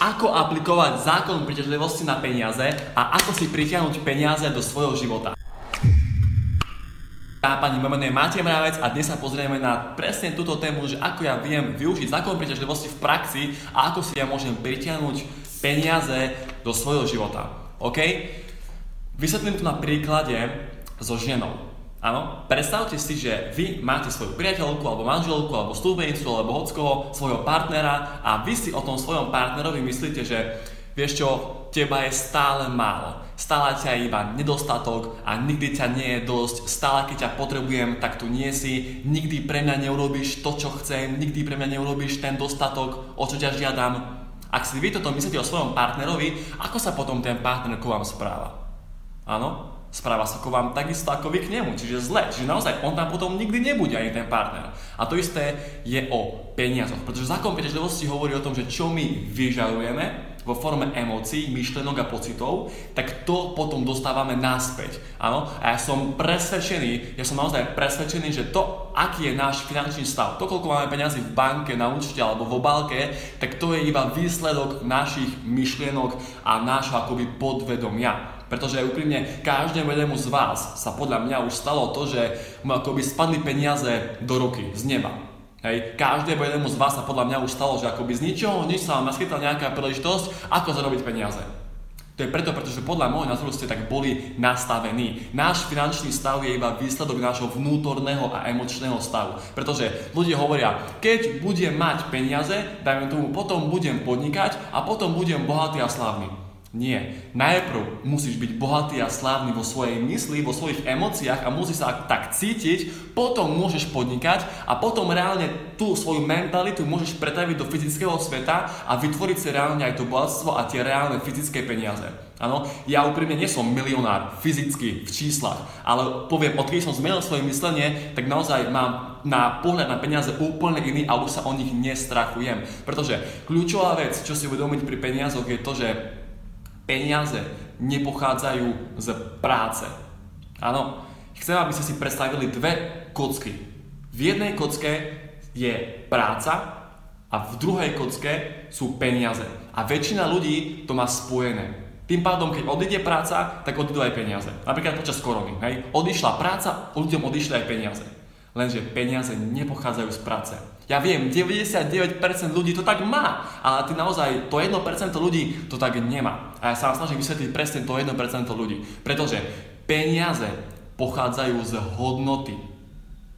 ako aplikovať zákon príťažlivosti na peniaze a ako si pritiahnuť peniaze do svojho života. Páni, moje meno je Matej Mravec a dnes sa pozrieme na presne túto tému, že ako ja viem využiť zákon príťažlivosti v praxi a ako si ja môžem pritiahnuť peniaze do svojho života. OK? Vysvetlím to na príklade so ženou. Áno, predstavte si, že vy máte svoju priateľku, alebo manželku, alebo stúbenicu, alebo hockoho, svojho partnera a vy si o tom svojom partnerovi myslíte, že vieš čo, teba je stále málo. Stále ťa iba nedostatok a nikdy ťa nie je dosť. Stále keď ťa potrebujem, tak tu nie si. Nikdy pre mňa neurobiš to, čo chcem. Nikdy pre mňa neurobiš ten dostatok, o čo ťa žiadam. Ak si vy toto myslíte o svojom partnerovi, ako sa potom ten partner ku vám správa? Áno? Správa sa ku vám takisto ako vy k nemu, čiže zle. Čiže naozaj on tam potom nikdy nebude ani ten partner. A to isté je o peniazoch, pretože zákon príťažlivosti hovorí o tom, že čo my vyžarujeme vo forme emócií, myšlenok a pocitov, tak to potom dostávame naspäť. Áno? A ja som presvedčený, ja som naozaj presvedčený, že to, aký je náš finančný stav, to, koľko máme peniazy v banke, na účte alebo v obálke, tak to je iba výsledok našich myšlienok a nášho akoby podvedomia. Pretože úprimne každému jednému z vás sa podľa mňa už stalo to, že mu akoby spadli peniaze do ruky, z neba. Hej, každému jednému z vás sa podľa mňa už stalo, že akoby z ničoho nič sa vám naskytla nejaká príležitosť, ako zarobiť peniaze. To je preto, pretože podľa môjho názoru ste tak boli nastavení. Náš finančný stav je iba výsledok nášho vnútorného a emočného stavu. Pretože ľudia hovoria, keď budem mať peniaze, dajme tomu, potom budem podnikať a potom budem bohatý a slavný. Nie. Najprv musíš byť bohatý a slávny vo svojej mysli, vo svojich emóciách a musíš sa tak cítiť, potom môžeš podnikať a potom reálne tú svoju mentalitu môžeš pretaviť do fyzického sveta a vytvoriť si reálne aj to bohatstvo a tie reálne fyzické peniaze. Áno, ja úprimne nie som milionár fyzicky v číslach, ale poviem, odkedy som zmenil svoje myslenie, tak naozaj mám na pohľad na peniaze úplne iný a už sa o nich nestrachujem. Pretože kľúčová vec, čo si uvedomiť pri peniazoch je to, že peniaze nepochádzajú z práce. Áno, chcem, aby ste si predstavili dve kocky. V jednej kocke je práca a v druhej kocke sú peniaze. A väčšina ľudí to má spojené. Tým pádom, keď odíde práca, tak odídu aj peniaze. Napríklad počas korony. Hej? Odišla práca, ľuďom odišli aj peniaze. Lenže peniaze nepochádzajú z práce. Ja viem, 99% ľudí to tak má, ale ty naozaj, to 1% ľudí to tak nemá. A ja sa vám snažím vysvetliť presne to 1% ľudí. Pretože peniaze pochádzajú z hodnoty.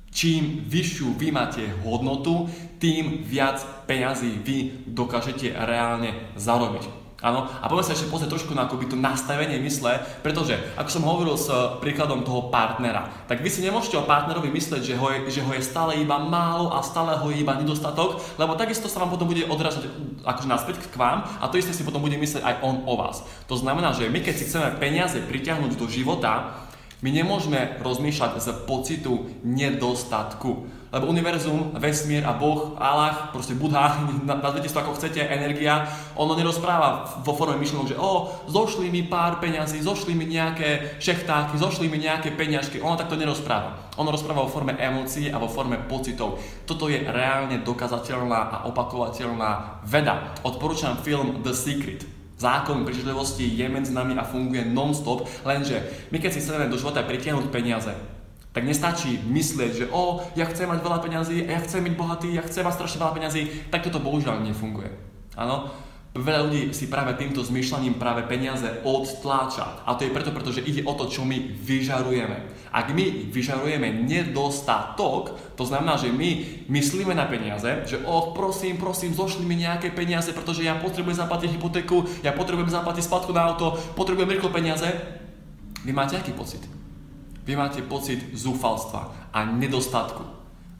Čím vyššiu vy máte hodnotu, tým viac peňazí vy dokážete reálne zarobiť. Áno, a poďme sa ešte pozrieť trošku na akoby to nastavenie mysle, pretože ako som hovoril s príkladom toho partnera, tak vy si nemôžete o partnerovi mysleť, že ho, je, že ho je stále iba málo a stále ho je iba nedostatok, lebo takisto sa vám potom bude odrážať akože naspäť k vám a to isté si potom bude mysleť aj on o vás. To znamená, že my keď si chceme peniaze pritiahnuť do života, my nemôžeme rozmýšľať z pocitu nedostatku. Lebo univerzum, vesmír a Boh, Allah, proste Budha, nazvite to ako chcete, energia, ono nerozpráva vo forme myšlenok, že o, zošli mi pár peňazí, zošli mi nejaké šechtáky, zošli mi nejaké peňažky. Ono takto nerozpráva. Ono rozpráva vo forme emócií a vo forme pocitov. Toto je reálne dokazateľná a opakovateľná veda. Odporúčam film The Secret zákon príležitosti je medzi nami a funguje non-stop, lenže my keď si chceme do života pritiahnuť peniaze, tak nestačí myslieť, že o, ja chcem mať veľa peňazí, ja chcem byť bohatý, ja chcem mať strašne veľa peňazí, tak toto bohužiaľ nefunguje. Áno? Veľa ľudí si práve týmto zmyšľaním práve peniaze odtláča. A to je preto, pretože ide o to, čo my vyžarujeme. Ak my vyžarujeme nedostatok, to znamená, že my myslíme na peniaze, že oh, prosím, prosím, zošli mi nejaké peniaze, pretože ja potrebujem zaplatiť hypotéku, ja potrebujem zaplatiť spadku na auto, potrebujem rýchlo peniaze. Vy máte aký pocit? Vy máte pocit zúfalstva a nedostatku.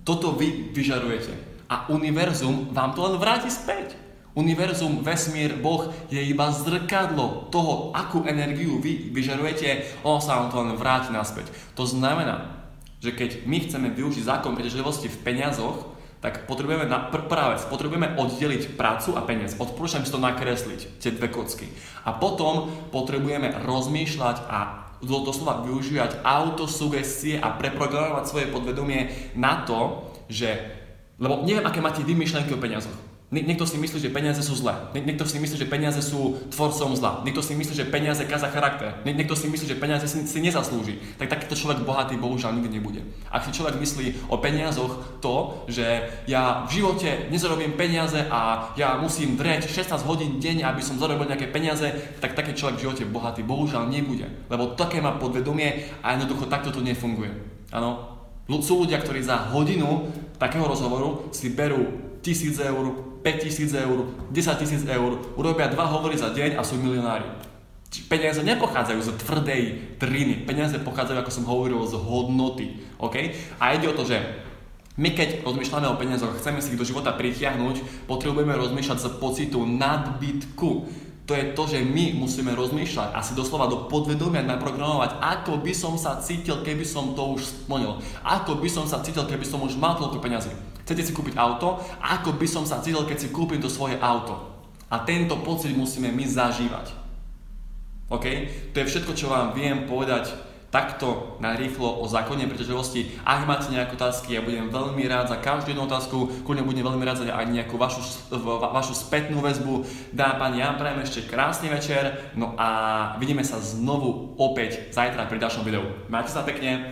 Toto vy vyžarujete. A univerzum vám to len vráti späť. Univerzum, vesmír, Boh je iba zrkadlo toho, akú energiu vy vyžarujete, on sa vám to len vráti naspäť. To znamená, že keď my chceme využiť zákon príťažlivosti v peniazoch, tak potrebujeme na pr- potrebujeme oddeliť prácu a peniaz. Odporúčam si to nakresliť, tie dve kocky. A potom potrebujeme rozmýšľať a doslova využívať autosugestie a preprogramovať svoje podvedomie na to, že, lebo neviem, aké máte vy myšlenky o peniazoch. Niekto si myslí, že peniaze sú zlé. Niekto si myslí, že peniaze sú tvorcom zla. Niekto si myslí, že peniaze kaza charakter. Niekto si myslí, že peniaze si, nezaslúži. Tak takýto človek bohatý bohužiaľ nikdy nebude. Ak si človek myslí o peniazoch to, že ja v živote nezarobím peniaze a ja musím dreť 16 hodín deň, aby som zarobil nejaké peniaze, tak taký človek v živote bohatý bohužiaľ nebude. Lebo také má podvedomie a jednoducho takto to nefunguje. Áno, sú ľudia, ktorí za hodinu takého rozhovoru si berú 1000 eur, 5000 eur, 10 tisíc eur, urobia dva hovory za deň a sú milionári. Peniaze nepochádzajú z tvrdej triny, peniaze pochádzajú, ako som hovoril, z hodnoty. Okay? A ide o to, že my keď rozmýšľame o peniazoch, chceme si ich do života pritiahnuť, potrebujeme rozmýšľať z pocitu nadbytku. To je to, že my musíme rozmýšľať a si doslova do podvedomia naprogramovať, ako by som sa cítil, keby som to už splnil. Ako by som sa cítil, keby som už mal toľko peniazy. Chcete si kúpiť auto? Ako by som sa cítil, keď si kúpim to svoje auto? A tento pocit musíme my zažívať. OK? To je všetko, čo vám viem povedať takto na rýchlo o zákone príťažlivosti. Ak máte nejaké otázky, ja budem veľmi rád za každú jednu otázku, kľudne budem veľmi rád za aj nejakú vašu, vašu spätnú väzbu. Dá pán, ja prajem ešte krásny večer, no a vidíme sa znovu opäť zajtra pri ďalšom videu. Majte sa pekne.